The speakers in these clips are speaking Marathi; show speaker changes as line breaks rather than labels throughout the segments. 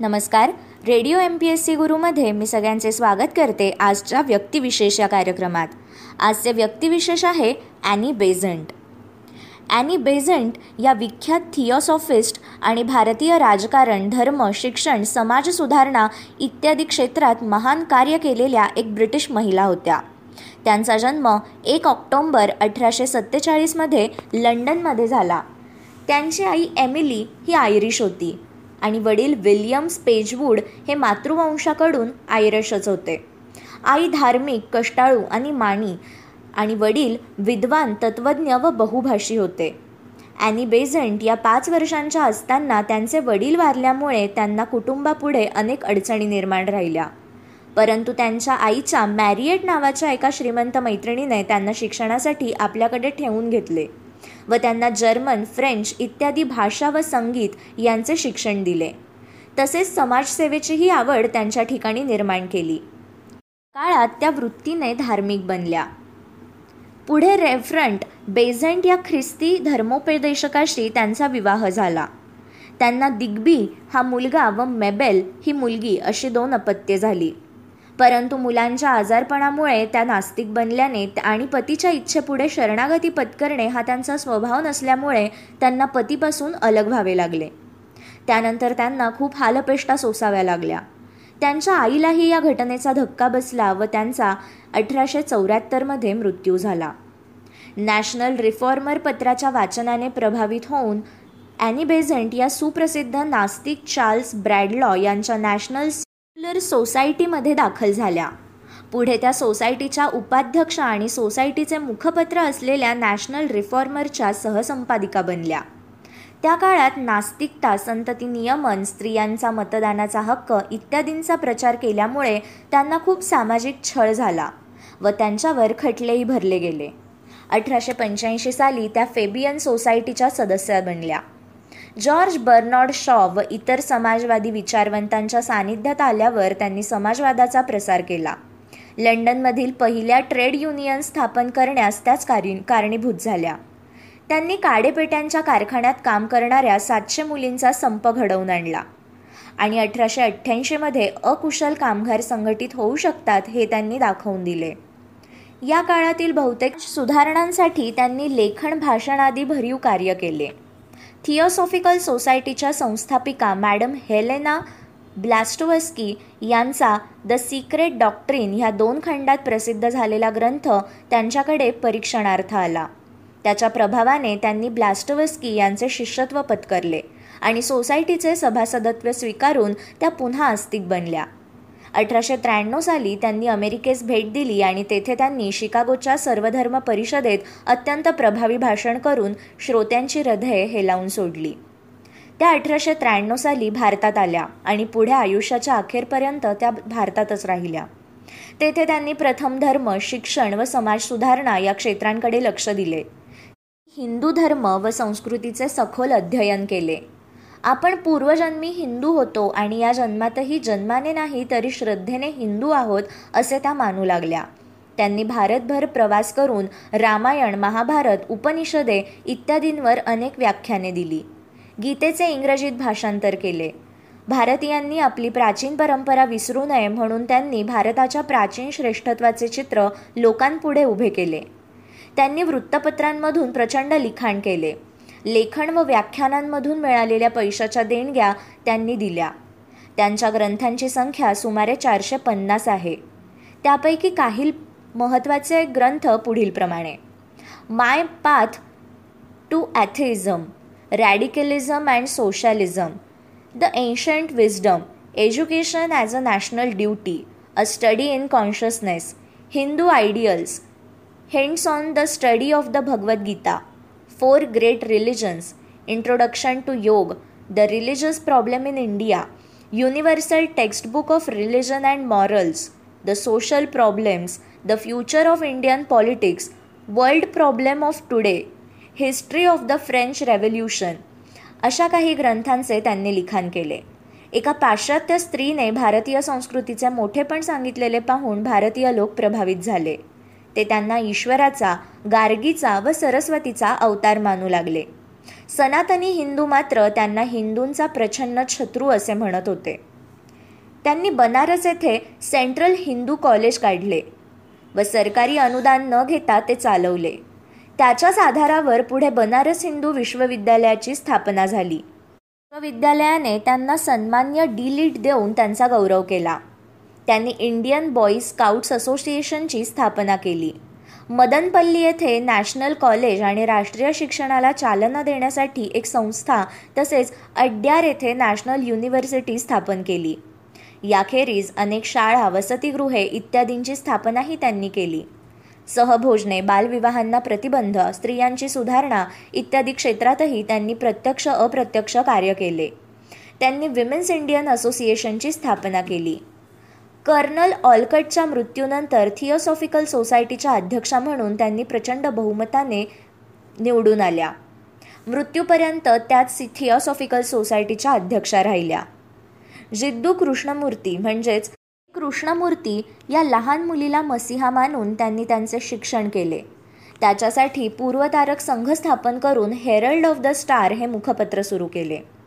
नमस्कार. Radio M P S C गुरुमध्ये मी सगळ्यांचे स्वागत करते आजच्या व्यक्तिविशेष या कार्यक्रमात. आजचे व्यक्तिविशेष आहे ॲनी बेझंट ॲनी बेझंट या विख्यात थिओसॉफिस्ट आणि भारतीय राजकारण धर्म शिक्षण समाज सुधारणा इत्यादी क्षेत्रात महान कार्य केलेल्या एक ब्रिटिश महिला होत्या. त्यांचा जन्म एक ऑक्टोंबर अठराशे सत्तेचाळीसमध्ये लंडनमध्ये झाला. त्यांची आई एमिली ही आयरिश होती. आणि वडील विल्यम्स पेजवूड हे मातृवंशाकडून आयरिशच होते आई धार्मिक कष्टाळू आणि माणी आणि वडील विद्वान तत्त्वज्ञ व बहुभाषी होते. ॲनी बेझंट या पाच वर्षांच्या असताना त्यांचे वडील वारल्यामुळे त्यांना कुटुंबापुढे अनेक अडचणी निर्माण राहिल्या. परंतु त्यांच्या आईच्या मॅरिएट नावाच्या एका श्रीमंत मैत्रिणीने त्यांना शिक्षणासाठी आपल्याकडे ठेवून घेतले. व त्यांना जर्मन फ्रेंच इत्यादी भाषा व संगीत यांचे शिक्षण दिले. तसेच समाजसेवेचीही आवड त्यांच्या ठिकाणी निर्माण केली. काळात त्या वृत्तीने धार्मिक बनल्या. पुढे रेफरंट बेझंट या ख्रिस्ती धर्मोपदेशकाशी त्यांचा विवाह झाला. त्यांना दिग्बी हा मुलगा व मेबेल ही मुलगी अशी दोन अपत्ये झाली. परंतु मुलांच्या आजारपणामुळे त्या नास्तिक बनल्याने आणि पतीच्या इच्छेपुढे शरणागती पत्करणे हा त्यांचा स्वभाव नसल्यामुळे त्यांना पतीपासून अलग व्हावे लागले. त्यानंतर त्यांना खूप हालपेष्टा सोसाव्या लागल्या. त्यांच्या आईलाही या घटनेचा धक्का बसला व त्यांचा अठराशे चौऱ्याहत्तरमध्ये मृत्यू झाला. नॅशनल रिफॉर्मर पत्राच्या वाचनाने प्रभावित होऊन ॲनी बेझंट या सुप्रसिद्ध नास्तिक चार्ल्स ब्रॅडलॉ यांच्या नॅशनल सेक्युलर सोसायटीमध्ये दाखल झाल्या. पुढे त्या सोसायटीच्या उपाध्यक्ष आणि सोसायटीचे मुखपत्र असलेल्या नॅशनल रिफॉर्मरच्या सहसंपादिका बनल्या. त्या काळात नास्तिकता संतती नियमन स्त्रियांचा मतदानाचा हक्क इत्यादींचा प्रचार केल्यामुळे त्यांना खूप सामाजिक छळ झाला व त्यांच्यावर खटलेही भरले गेले. अठराशे पंच्याऐंशी साली त्या फेबियन सोसायटीच्या सदस्या बनल्या. जॉर्ज बर्नॉड शॉ व इतर समाजवादी विचारवंतांच्या सानिध्यात आल्यावर त्यांनी समाजवादाचा प्रसार केला. लंडनमधील पहिल्या ट्रेड युनियन स्थापन करण्यास त्याच कारणीभूत झाल्या. त्यांनी काडेपेट्यांच्या कारखान्यात काम करणाऱ्या सातशे मुलींचा संप घडवून आणला. आणि अठराशे अठ्ठ्याऐंशीमध्ये अकुशल कामगार संघटित होऊ शकतात हे त्यांनी दाखवून दिले. या काळातील बहुतेक सुधारणांसाठी त्यांनी लेखन भाषण आदी भरीव कार्य केले. थिओसॉफिकल सोसायटीच्या संस्थापिका मॅडम हेलेना ब्लॅस्टोवस्की यांचा द सिक्रेट डॉक्ट्रिन ह्या दोन खंडात प्रसिद्ध झालेला ग्रंथ त्यांच्याकडे परीक्षणार्थ आला. त्याच्या प्रभावाने त्यांनी ब्लॅस्टोवस्की यांचे शिष्यत्व पत्करले आणि सोसायटीचे सभासदत्व स्वीकारून त्या पुन्हा अस्तिक बनल्या. अठराशे त्र्याण्णव साली त्यांनी अमेरिकेस भेट दिली आणि तेथे त्यांनी शिकागोच्या सर्वधर्म परिषदेत अत्यंत प्रभावी भाषण करून श्रोत्यांची हृदये हेलावून सोडली. त्या अठराशे त्र्याण्णव साली भारतात आल्या आणि पुढे आयुष्याच्या अखेरपर्यंत त्या भारतातच राहिल्या. तेथे त्यांनी प्रथम धर्म शिक्षण व समाज सुधारणा या क्षेत्रांकडे लक्ष दिले. हिंदू धर्म व संस्कृतीचे सखोल अध्ययन केले. आपण पूर्वजन्मी हिंदू होतो आणि या जन्मातही जन्माने नाही तरी श्रद्धेने हिंदू आहोत असे त्या मानू लागल्या. त्यांनी भारतभर प्रवास करून रामायण महाभारत उपनिषदे इत्यादींवर अनेक व्याख्याने दिली. गीतेचे इंग्रजीत भाषांतर केले. भारतीयांनी आपली प्राचीन परंपरा विसरू नये म्हणून त्यांनी भारताच्या प्राचीन श्रेष्ठत्वाचे चित्र लोकांपुढे उभे केले. त्यांनी वृत्तपत्रांमधून प्रचंड लिखाण केले. लेखन व व्याख्यानांमधून मिळालेल्या पैशाच्या देणग्या त्यांनी दिल्या. त्यांच्या ग्रंथांची संख्या सुमारे चारशे पन्नास आहे. त्यापैकी काही महत्त्वाचे ग्रंथ पुढीलप्रमाणे my path to atheism radicalism and socialism the ancient wisdom education as a national duty a study in consciousness Hindu ideals hints on the study of the Bhagavadgita. Four great religions introduction to yoga the religious problem in India universal textbook of religion and morals the social problems the future of Indian politics world problem of today history of the French revolution अशा काही ग्रंथांचे त्यांनी लिखाण केले. एका पाश्चात्य स्त्रीने भारतीय संस्कृतीचे मोठेपण सांगितलेले पाहून भारतीय लोक प्रभावित झाले. ते त्यांना ईश्वराचा गार्गीचा व सरस्वतीचा अवतार मानू लागले. सनातनी हिंदू मात्र त्यांना हिंदूंचा प्रछन्न शत्रू असे म्हणत होते. त्यांनी बनारस येथे सेंट्रल हिंदू कॉलेज काढले व सरकारी अनुदान न घेता ते चालवले. त्याच्याच आधारावर पुढे बनारस हिंदू विश्वविद्यालयाची स्थापना झाली. विश्वविद्यालयाने त्यांना सन्मान्य डी लिट देऊन त्यांचा गौरव केला. त्यांनी इंडियन बॉईज स्काउट्स असोसिएशनची स्थापना केली. मदनपल्ली येथे नॅशनल कॉलेज आणि राष्ट्रीय शिक्षणाला चालना देण्यासाठी एक संस्था तसेच अड्यार येथे नॅशनल युनिव्हर्सिटी स्थापन केली. याखेरीज अनेक शाळा वसतिगृहे इत्यादींची स्थापनाही त्यांनी केली. सहभोजने बालविवाहांना प्रतिबंध स्त्रियांची सुधारणा इत्यादी क्षेत्रातही त्यांनी प्रत्यक्ष अप्रत्यक्ष कार्य केले. त्यांनी विमेन्स इंडियन असोसिएशनची स्थापना केली. कर्नल ऑलकटच्या मृत्यूनंतर थिओसॉफिकल सोसायटीच्या अध्यक्षा म्हणून त्यांनी प्रचंड बहुमताने निवडून आल्या. मृत्यूपर्यंत त्याच थिओसॉफिकल सोसायटीच्या अध्यक्षा राहिल्या. जिद्दू कृष्णमूर्ती म्हणजेच कृष्णमूर्ती या लहान मुलीला मसिहा मानून त्यांनी त्यांचे शिक्षण केले. त्याच्यासाठी पूर्वतारक संघ स्थापन करून हेरल्ड ऑफ द स्टार हे मुखपत्र सुरू केले.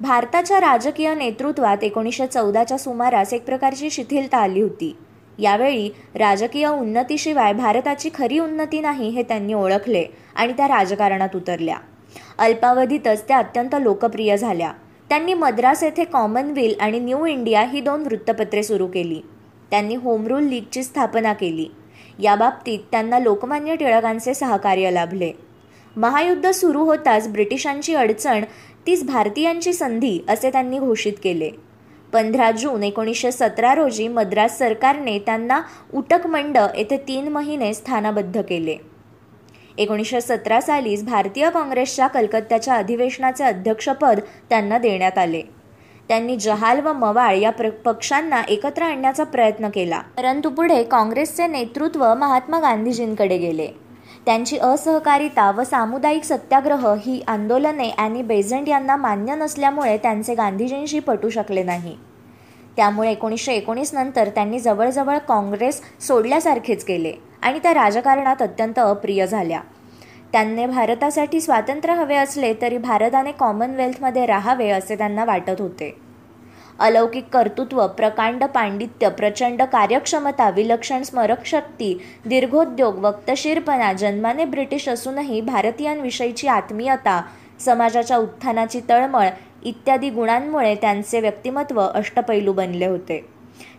भारताच्या राजकीय नेतृत्वात एकोणीसशे चौदाच्या सुमारास एक प्रकारची शिथिलता आली होती. यावेळी राजकीय उन्नतीशिवाय भारताची खरी उन्नती नाही हे त्यांनी ओळखले आणि त्या राजकारणात उतरल्या. अल्पावधीतच त्या अत्यंत लोकप्रिय झाल्या. त्यांनी मद्रास येथे कॉमनवेल आणि न्यू इंडिया ही दोन वृत्तपत्रे सुरू केली. त्यांनी होमरूल लीगची स्थापना केली. याबाबतीत त्यांना लोकमान्य टिळकांचे सहकार्य लाभले. महायुद्ध सुरू होताच ब्रिटिशांची अडचण तीच भारतीयांची संधी असे त्यांनी घोषित केले. पंधरा जून एकोणीसशे सतरा रोजी मद्रास सरकारने त्यांना उटकमंड येथे तीन महिने स्थानबद्ध केले. एकोणीसशे सतरा सालीच भारतीय काँग्रेसच्या कलकत्त्याच्या अधिवेशनाचे अध्यक्षपद त्यांना देण्यात आले. त्यांनी जहाल व मवाळ या प्र पक्षांना एकत्र आणण्याचा प्रयत्न केला. परंतु पुढे काँग्रेसचे नेतृत्व महात्मा गांधीजींकडे गेले. त्यांची असहकारिता व सामुदायिक सत्याग्रह ही आंदोलने आणि बेझंट यांना मान्य नसल्यामुळे त्यांचे गांधीजींशी पटू शकले नाही. त्यामुळे एकोणीसशे एकोणीस नंतर त्यांनी जवळजवळ काँग्रेस सोडल्यासारखेच केले आणि त्या राजकारणात अत्यंत अप्रिय झाल्या. त्यांनी भारतासाठी स्वातंत्र्य हवे असले तरी भारताने कॉमनवेल्थमध्ये राहावे असे त्यांना वाटत होते. अलौकिक कर्तृत्व प्रकांड पांडित्य प्रचंड कार्यक्षमता विलक्षण स्मरकशक्ती दीर्घोद्योग वक्तशीरपणा जन्माने ब्रिटिश असूनही भारतीयांविषयीची आत्मीयता समाजाच्या उत्थानाची तळमळ इत्यादी गुणांमुळे त्यांचे व्यक्तिमत्व अष्टपैलू बनले होते.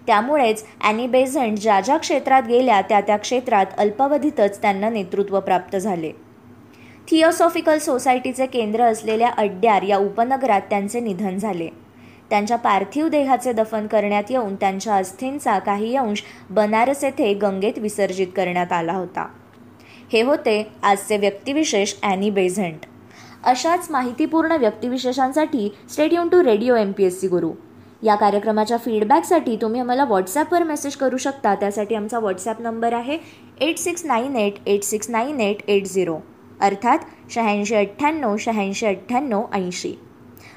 त्यामुळेच ॲनी बेझंट ज्या ज्या क्षेत्रात गेल्या त्या त्या क्षेत्रात अल्पावधीतच त्यांना नेतृत्व प्राप्त झाले. थिओसॉफिकल सोसायटीचे केंद्र असलेल्या अड्ड्यार या उपनगरात त्यांचे निधन झाले. त्यांच्या पार्थिव देहाचे दफन करण्यात येऊन त्यांच्या अस्थींचा काही अंश बनारस येथे गंगेत विसर्जित करण्यात आला होता. हे होते आजचे व्यक्तिविशेष ॲनी बेझंट. अशाच माहितीपूर्ण व्यक्तिविशेषांसाठी stay tuned to radio M P S C Guru. या कार्यक्रमाच्या फीडबॅकसाठी तुम्ही आम्हाला व्हॉट्सॲपवर मेसेज करू शकता. त्यासाठी आमचा व्हॉट्सॲप नंबर आहे eight six nine eight eight six nine eight eight zero. अर्थात शहाऐंशी अठ्ठ्याण्णव शहाऐंशी अठ्ठ्याण्णव ऐंशी.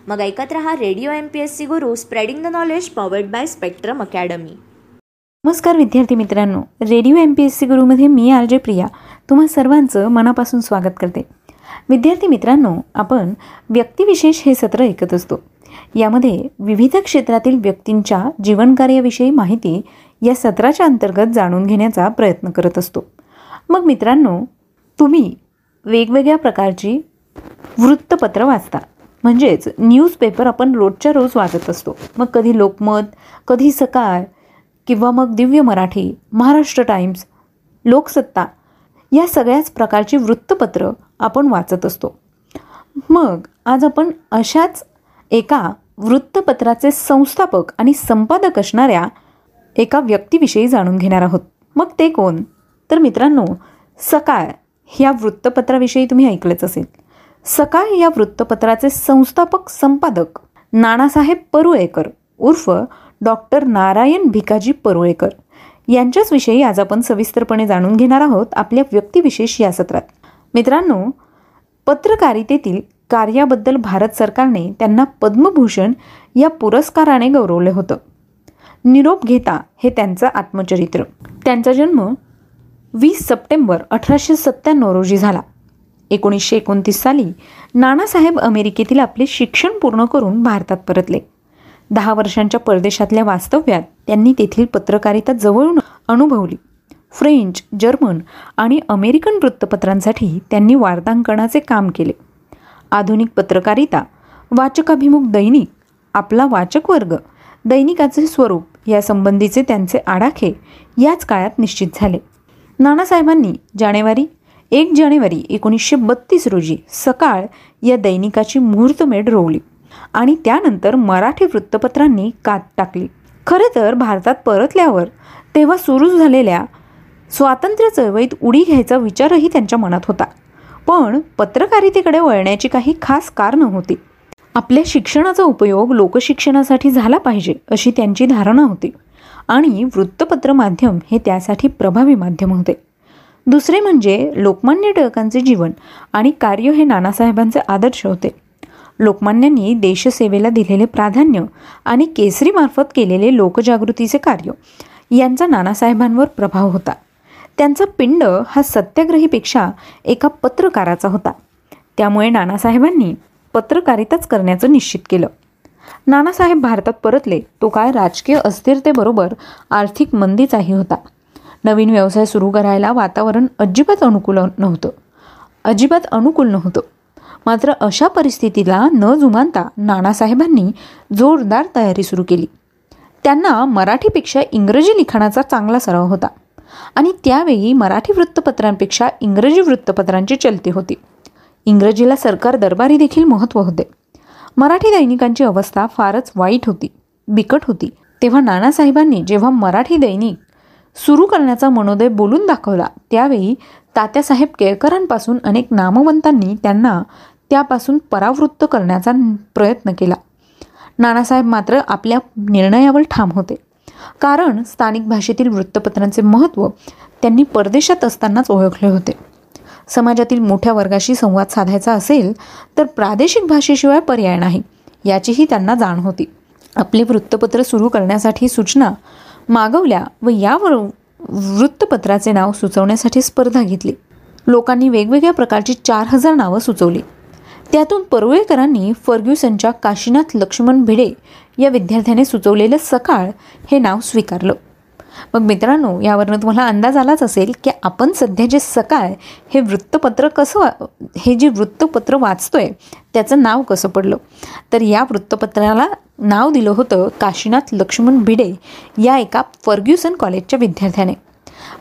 मग ऐकत रहा radio M P S C Guru spreading the knowledge powered by Spectrum Academy
नमस्कार विद्यार्थी मित्रांनो radio M P S C गुरुमध्ये मी आर जे प्रिया. तुम्हा सर्वांचं मनापासून स्वागत करते. विद्यार्थी मित्रांनो आपण व्यक्तिविशेष हे सत्र ऐकत असतो. यामध्ये विविध क्षेत्रातील व्यक्तींच्या जीवनकार्याविषयी माहिती या सत्राच्या अंतर्गत जाणून घेण्याचा प्रयत्न करत असतो. मग मित्रांनो तुम्ही वेगवेगळ्या प्रकारची वृत्तपत्र वाचता. म्हणजेच न्यूजपेपर आपण रोजच्या रोज वाचत असतो. मग कधी लोकमत कधी सकाळ किंवा मग दिव्य मराठी महाराष्ट्र टाइम्स लोकसत्ता या सगळ्याच प्रकारची वृत्तपत्र आपण वाचत असतो. मग आज आपण अशाच एका वृत्तपत्राचे संस्थापक आणि संपादक असणाऱ्या एका व्यक्तीविषयी जाणून घेणार आहोत. मग ते कोण? तर मित्रांनो सकाळ ह्या वृत्तपत्राविषयी तुम्ही ऐकलंच असेल. सकाळ या वृत्तपत्राचे संस्थापक संपादक नानासाहेब परुळेकर उर्फ डॉक्टर नारायण भिकाजी परुळेकर. यांच्याचविषयी आज आपण सविस्तरपणे जाणून घेणार आहोत आपल्या व्यक्तिविशेष या सत्रात. मित्रांनो पत्रकारितेतील कार्याबद्दल भारत सरकारने त्यांना पद्मभूषण या पुरस्काराने गौरवले होतं. निरोप घेता हे त्यांचं आत्मचरित्र. त्यांचा जन्म वीस सप्टेंबर अठराशे सत्त्याण्णव रोजी झाला. एकोणीसशे एकोणतीस साली नानासाहेब अमेरिकेतील आपले शिक्षण पूर्ण करून भारतात परतले. दहा वर्षांच्या परदेशातल्या वास्तव्यात त्यांनी तेथील पत्रकारिता जवळून अनुभवली. फ्रेंच जर्मन आणि अमेरिकन वृत्तपत्रांसाठी त्यांनी वार्तांकनाचे काम केले. आधुनिक पत्रकारिता वाचकाभिमुख दैनिक आपला वाचक वर्ग दैनिकाचे स्वरूप यासंबंधीचे त्यांचे आडाखे याच काळात निश्चित झाले. नानासाहेबांनी जानेवारी एक जानेवारी एकोणीसशे बत्तीस रोजी सकाळ या दैनिकाची मुहूर्तमेढ रोवली आणि त्यानंतर मराठी वृत्तपत्रांनी कात टाकली. खरं तर भारतात परतल्यावर तेव्हा सुरू झालेल्या स्वातंत्र्य चळवळीत उडी घ्यायचा विचारही त्यांच्या मनात होता. पण पत्रकारितेकडे वळण्याची काही खास कारणं होती. आपल्या शिक्षणाचा उपयोग लोकशिक्षणासाठी झाला पाहिजे अशी त्यांची धारणा होती आणि वृत्तपत्र माध्यम हे त्यासाठी प्रभावी माध्यम होते. दुसरे म्हणजे लोकमान्य टिळकांचे जीवन आणि कार्य हे नानासाहेबांचे आदर्श होते. लोकमान्यांनी देशसेवेला दिलेले प्राधान्य आणि केसरीमार्फत केलेले लोकजागृतीचे कार्य यांचा नानासाहेबांवर प्रभाव होता. त्यांचा पिंड हा सत्याग्रहीपेक्षा एका पत्रकाराचा होता. त्यामुळे नानासाहेबांनी पत्रकारिताच करण्याचं निश्चित केलं. नानासाहेब भारतात परतले तो काळ राजकीय अस्थिरतेबरोबर आर्थिक मंदीचाही होता. नवीन व्यवसाय सुरू करायला वातावरण अजिबात अनुकूल नव्हतं. अजिबात अनुकूल नव्हतं. मात्र अशा परिस्थितीला न जुमानता नानासाहेबांनी जोरदार तयारी सुरू केली. त्यांना मराठीपेक्षा इंग्रजी लिखाणाचा चांगला सराव होता आणि त्यावेळी मराठी वृत्तपत्रांपेक्षा इंग्रजी वृत्तपत्रांची चलती होती. इंग्रजीला सरकार दरबारी देखील महत्त्व होते. मराठी दैनिकांची अवस्था फारच वाईट होती बिकट होती. तेव्हा नानासाहेबांनी जेव्हा मराठी दैनिक सुरू करण्याचा मनोदय बोलून दाखवला. त्यावेळी तात्यासाहेब केळकरांपासून अनेक नामवंतांनी त्यांना त्यापासून परावृत्त करण्याचा प्रयत्न केला. नानासाहेब मात्र आपल्या निर्णयावर ठाम होते. कारण स्थानिक भाषेतील वृत्तपत्रांचे महत्त्व त्यांनी परदेशात असतानाच ओळखले होते. समाजातील मोठ्या वर्गाशी संवाद साधायचा असेल तर प्रादेशिक भाषेशिवाय पर्याय नाही याचीही त्यांना जाण होती. आपले वृत्तपत्र सुरू करण्यासाठी सूचना मागवल्या व यावर वृत्तपत्राचे नाव सुचवण्यासाठी स्पर्धा घेतली. लोकांनी वेगवेगळ्या प्रकारची चार हजार नावं सुचवली. त्यातून परुळेकरांनी फर्ग्युसनच्या काशीनाथ लक्ष्मण भिडे या विद्यार्थ्याने सुचवलेलं सकाळ हे नाव स्वीकारलं. मग मित्रांनो यावरनं तुम्हाला अंदाज आलाच असेल की आपण सध्या जे सकाळ हे वृत्तपत्र कसं हे जे वृत्तपत्र वाचतोय त्याचं नाव कसं पडलं? तर या वृत्तपत्राला नाव दिलं होतं काशीनाथ लक्ष्मण भिडे या एका फर्ग्युसन कॉलेजच्या विद्यार्थ्याने.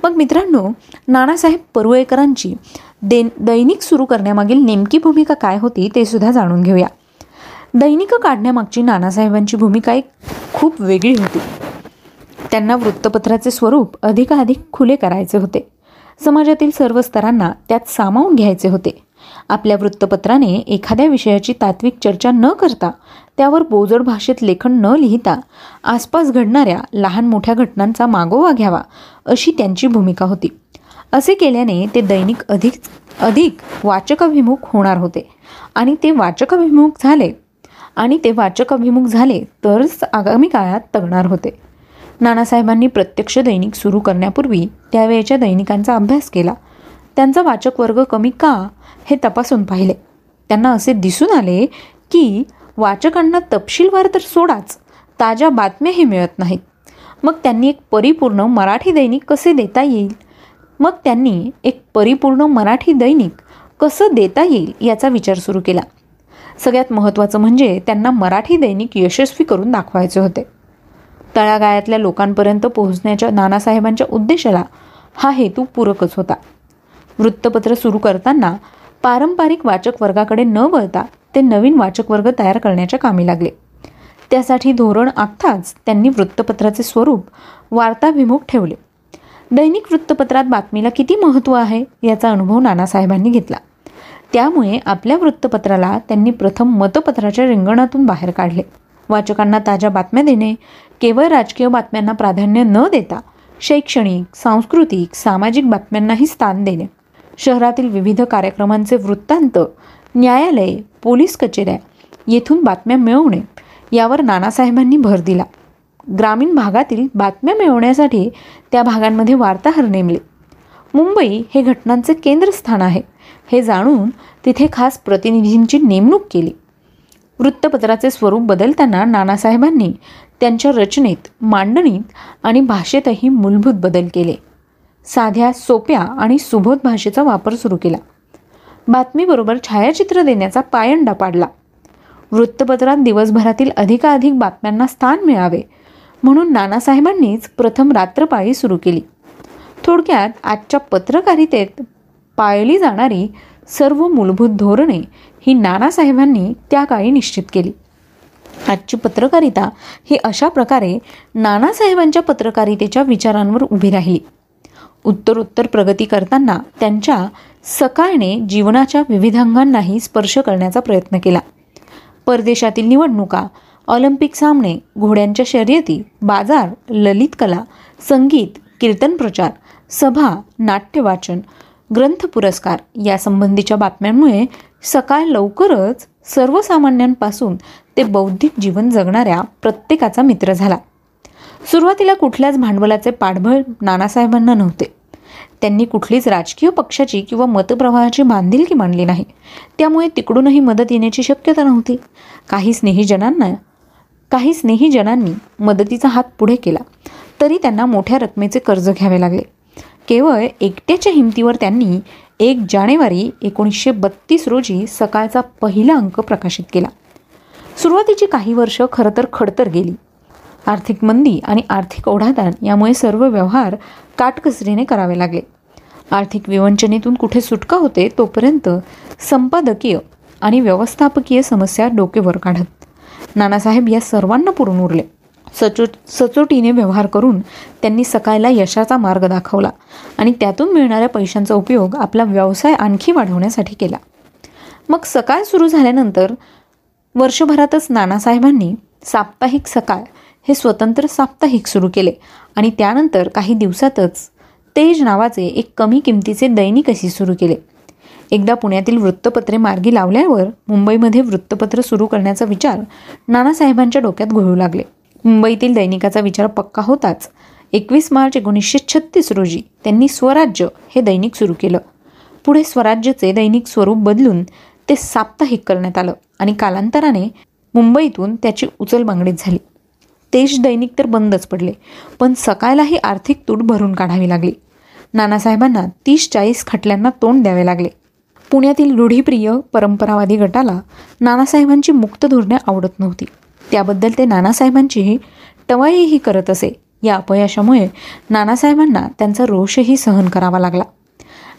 मग मित्रांनो नानासाहेब परुळेकरांची दे दैनिक सुरू करण्यामागील नेमकी भूमिका काय होती ते सुद्धा जाणून घेऊया. दैनिक काढण्यामागची नानासाहेबांची भूमिका एक खूप वेगळी होती. त्यांना वृत्तपत्राचे स्वरूप अधिकाधिक खुले करायचे होते. समाजातील सर्व स्तरांना त्यात सामावून घ्यायचे होते. आपल्या वृत्तपत्राने एखाद्या विषयाची तात्विक चर्चा न करता त्यावर बोजड भाषेत लेखन न लिहिता आसपास घडणाऱ्या लहान मोठ्या घटनांचा मागोवा घ्यावा अशी त्यांची भूमिका होती. असे केल्याने ते दैनिक अधिक अधिक वाचकाभिमुख होणार होते. आणि ते वाचकाभिमुख झाले. आणि ते वाचकाभिमुख झाले तरच आगामी काळात तगणार होते. नानासाहेबांनी प्रत्यक्ष दैनिक सुरू करण्यापूर्वी त्यावेळेच्या दैनिकांचा अभ्यास केला. त्यांचा वाचक वर्ग कमी का हे तपासून पाहिले. त्यांना असे दिसून आले की वाचकांना तपशीलवार तर सोडाच ताज्या बातम्याही मिळत नाहीत. मग त्यांनी एक परिपूर्ण मराठी दैनिक कसे देता येईल? मग त्यांनी एक परिपूर्ण मराठी दैनिक कसं देता येईल याचा विचार सुरू केला. सगळ्यात महत्त्वाचं म्हणजे त्यांना मराठी दैनिक यशस्वी करून दाखवायचे होते. तळागाळातल्या लोकांपर्यंत पोहोचण्याच्या नानासाहेबांच्या उद्देशाला हा हेतू पूरकच होता. वृत्तपत्र सुरू करताना पारंपरिक वाचक वर्गाकडे न वळता ते नवीन वाचक वर्ग तयार करण्याच्या कामी लागले. त्यासाठी धोरण आखताच त्यांनी वृत्तपत्राचे स्वरूप वार्ताभिमुख ठेवले. दैनिक वृत्तपत्रात बातमीला किती महत्त्व आहे याचा अनुभव नानासाहेबांनी घेतला. त्यामुळे आपल्या वृत्तपत्राला त्यांनी प्रथम मतपत्राच्या रिंगणातून बाहेर काढले. वाचकांना ताज्या बातम्या देणे केवळ राजकीय बातम्यांना प्राधान्य न देता शैक्षणिक सांस्कृतिक सामाजिक बातम्यांनाही स्थान देणे. शहरातील विविध कार्यक्रमांचे वृत्तांत न्यायालय पोलीस कचेऱ्या येथून बातम्या मिळवणे यावर नानासाहेबांनी भर दिला. ग्रामीण भागातील बातम्या मिळवण्यासाठी त्या भागांमध्ये वार्ताहर नेमले. मुंबई हे घटनांचे केंद्रस्थान आहे हे जाणून तिथे खास प्रतिनिधींची नेमणूक केली. वृत्तपत्राचे स्वरूप बदलताना नानासाहेबांनी त्यांच्या रचनेत मांडणीत आणि भाषेतही मूलभूत बदल केले. साध्या सोप्या आणि सुबोध भाषेचा वापर सुरू केला. बातमीबरोबर छायाचित्र देण्याचा पायंडा पाडला. वृत्तपत्रात दिवसभरातील अधिकाधिक बातम्यांना स्थान मिळावे म्हणून नानासाहेबांनीच प्रथम रात्रपाळी सुरू केली. थोडक्यात आजच्या पत्रकारितेत पाळली जाणारी सर्व मूलभूत धोरणे ही नानासाहेबांनी त्या काळी निश्चित केली. आजची पत्रकारिता ही अशा प्रकारे नानासाहेबांच्या पत्रकारितेच्या विचारांवर उभी राहिली. उत्तरोत्तर प्रगती करताना त्यांच्या सकाळने जीवनाच्या विविध अंगांनाही स्पर्श करण्याचा प्रयत्न केला. परदेशातील निवडणुका ऑलिम्पिक सामने घोड्यांच्या शर्यती बाजार ललित कला संगीत कीर्तन प्रचार सभा नाट्यवाचन ग्रंथ पुरस्कार यासंबंधीच्या बातम्यांमुळे सकाळ लवकरच सर्वसामान्यांपासून ते बौद्धिक जीवन जगणाऱ्या प्रत्येकाचा मित्र झाला. सुरुवातीला कुठल्याच भांडवलाचे पाठबळ नानासाहेबांना नव्हते. त्यांनी कुठलीच राजकीय पक्षाची किंवा मतप्रवाहाची बांधिलकी मांडली नाही. त्यामुळे तिकडूनही मदत येण्याची शक्यता नव्हती. काही स्नेहीजनांना काही स्नेहीजनांनी मदतीचा हात पुढे केला. तरी त्यांना मोठ्या रकमेचे कर्ज घ्यावे लागले. केवळ एकट्याच्या हिमतीवर त्यांनी एक जानेवारी एकोणीसशे बत्तीस रोजी सकाळचा पहिला अंक प्रकाशित केला. सुरुवातीची काही वर्ष खरं तर खडतर गेली. आर्थिक मंदी आणि आर्थिक ओढाताण यामुळे सर्व व्यवहार काटकसरीने करावे लागले. आर्थिक विवंचनेतून कुठे सुटका होते तोपर्यंत संपादकीय आणि व्यवस्थापकीय समस्या डोकेवर काढत. नानासाहेब या सर्वांना पुरून उरले. सचो सचोटीने व्यवहार करून त्यांनी सकाळला यशाचा मार्ग दाखवला आणि त्यातून मिळणाऱ्या पैशांचा उपयोग आपला व्यवसाय आणखी वाढवण्यासाठी केला. मग सकाळ सुरू झाल्यानंतर वर्षभरातच नानासाहेबांनी साप्ताहिक सकाळ हे स्वतंत्र साप्ताहिक सुरू केले आणि त्यानंतर काही दिवसातच तेज नावाचे एक कमी किमतीचे दैनिक असे सुरू केले. एकदा पुण्यातील वृत्तपत्रे मार्गी लावल्यावर मुंबईमध्ये वृत्तपत्र सुरू करण्याचा विचार नानासाहेबांच्या डोक्यात घोळू लागले. मुंबईतील दैनिकाचा विचार पक्का होताच एकवीस मार्च एकोणीसशे छत्तीस रोजी त्यांनी स्वराज्य हे दैनिक सुरू केलं. पुढे स्वराज्यचे दैनिक स्वरूप बदलून ते साप्ताहिक करण्यात आलं आणि कालांतराने मुंबईतून त्याची उचलबांगडीत झाली. तेज दैनिक तर बंदच पडले पण सकाळलाही आर्थिक तूट भरून काढावी लागली. नानासाहेबांना तीस चाळीस खटल्यांना तोंड द्यावे लागले. पुण्यातील रूढीप्रिय परंपरावादी गटाला नानासाहेबांची मुक्त धोरणे आवडत नव्हती. त्याबद्दल ते नानासाहेबांचीही टवाईही करत असे. या अपयशामुळे नानासाहेबांना त्यांचा रोषही सहन करावा लागला.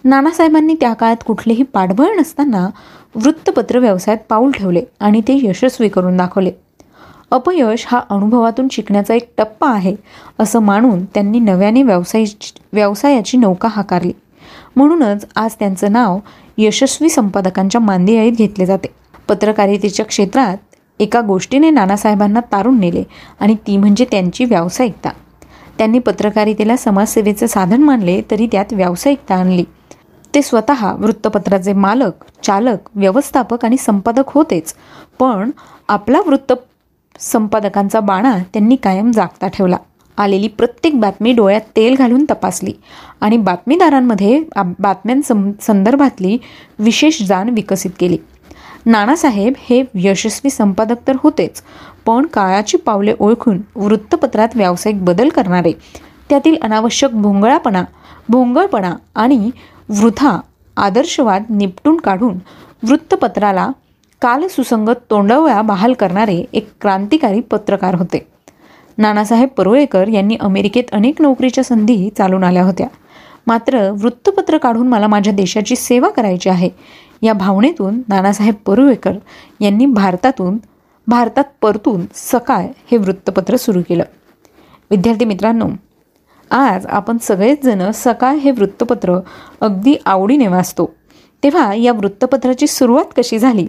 नानासाहेबांनी त्या काळात कुठलेही पाठबळ नसताना वृत्तपत्र व्यवसायात पाऊल ठेवले आणि ते यशस्वी करून दाखवले. अपयश हा अनुभवातून शिकण्याचा एक टप्पा आहे असं मानून त्यांनी नव्याने व्यवसाय व्यवसायाची नौका हाकारली. म्हणूनच आज त्यांचं नाव यशस्वी संपादकांच्या मांदियाळीत घेतले जाते. पत्रकारितेच्या क्षेत्रात एका गोष्टीने नानासाहेबांना तारून नेले आणि ती म्हणजे त्यांची व्यावसायिकता. त्यांनी पत्रकारितेला समाजसेवेचं साधन मानले तरी त्यात व्यावसायिकता आणली. ते स्वतः वृत्तपत्राचे मालक चालक व्यवस्थापक आणि संपादक होतेच. पण आपला वृत्त संपादकांचा बाणा त्यांनी कायम जागता ठेवला. आलेली प्रत्येक बातमी डोळ्यात तेल घालून तपासली आणि बातमीदारांमध्ये बातम्यां संदर्भातली विशेष जाण विकसित केली. नानासाहेब हे यशस्वी संपादक तर होतेच पण काळाची पावले ओळखून वृत्तपत्रात व्यावसायिक बदल करणारे. त्यातील अनावश्यक भोंगळापणा भोंगळपणा आणि वृथा आदर्शवाद निपटून काढून वृत्तपत्राला कालसुसंगत तोंडवया बहाल करणारे एक क्रांतिकारी पत्रकार होते. नानासाहेब परुळेकर यांनी अमेरिकेत अनेक नोकरीच्या संधी चालून आल्या होत्या. मात्र वृत्तपत्र काढून मला माझ्या देशाची सेवा करायची आहे या भावनेतून नानासाहेब परुळेकर यांनी भारतातून भारतात परतून सकाळ हे वृत्तपत्र सुरू केलं. विद्यार्थी मित्रांनो आज आपण सगळेच जण सकाळ हे वृत्तपत्र अगदी आवडीने वाचतो. तेव्हा या वृत्तपत्राची सुरुवात कशी झाली?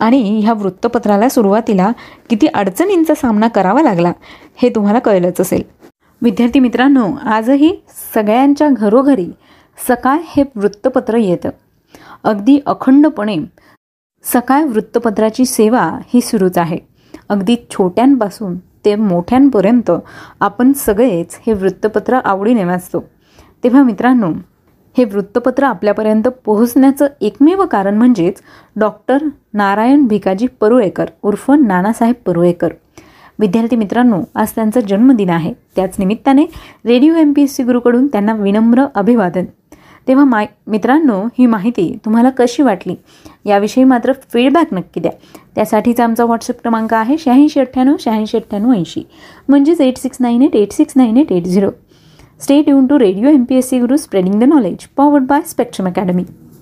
आणि ह्या वृत्तपत्राला सुरुवातीला किती अडचणींचा सामना करावा लागला हे तुम्हाला कळलंच असेल. विद्यार्थी मित्रांनो आजही सगळ्यांच्या घरोघरी सकाळ हे वृत्तपत्र येतं. अगदी अखंडपणे सकाळ वृत्तपत्राची सेवा ही सुरूच आहे. अगदी छोट्यांपासून ते मोठ्यांपर्यंत आपण सगळेच हे वृत्तपत्र आवडीने वाचतो. तेव्हा मित्रांनो हे वृत्तपत्र आपल्यापर्यंत पोहोचण्याचं एकमेव कारण म्हणजेच डॉक्टर नारायण भिकाजी परुळेकर उर्फ नानासाहेब परुळेकर. विद्यार्थी मित्रांनो आज त्यांचा जन्मदिन आहे. त्याच निमित्ताने radio M P S C गुरुकडून त्यांना विनम्र अभिवादन. तेव्हा माय मित्रांनो ही माहिती तुम्हाला कशी वाटली? याविषयी मात्र फीडबॅक नक्की द्या. त्यासाठीचा आमचा व्हॉट्सअप क्रमांक आहे शहाऐंशी अठ्ठ्याण्णव शहाऐंशी अठ्ठ्याण्णव ऐंशी. म्हणजेच eight six nine eight eight six nine eight eight zero stay युन to radio M P S C Guru spreading the knowledge powered by Spectrum Academy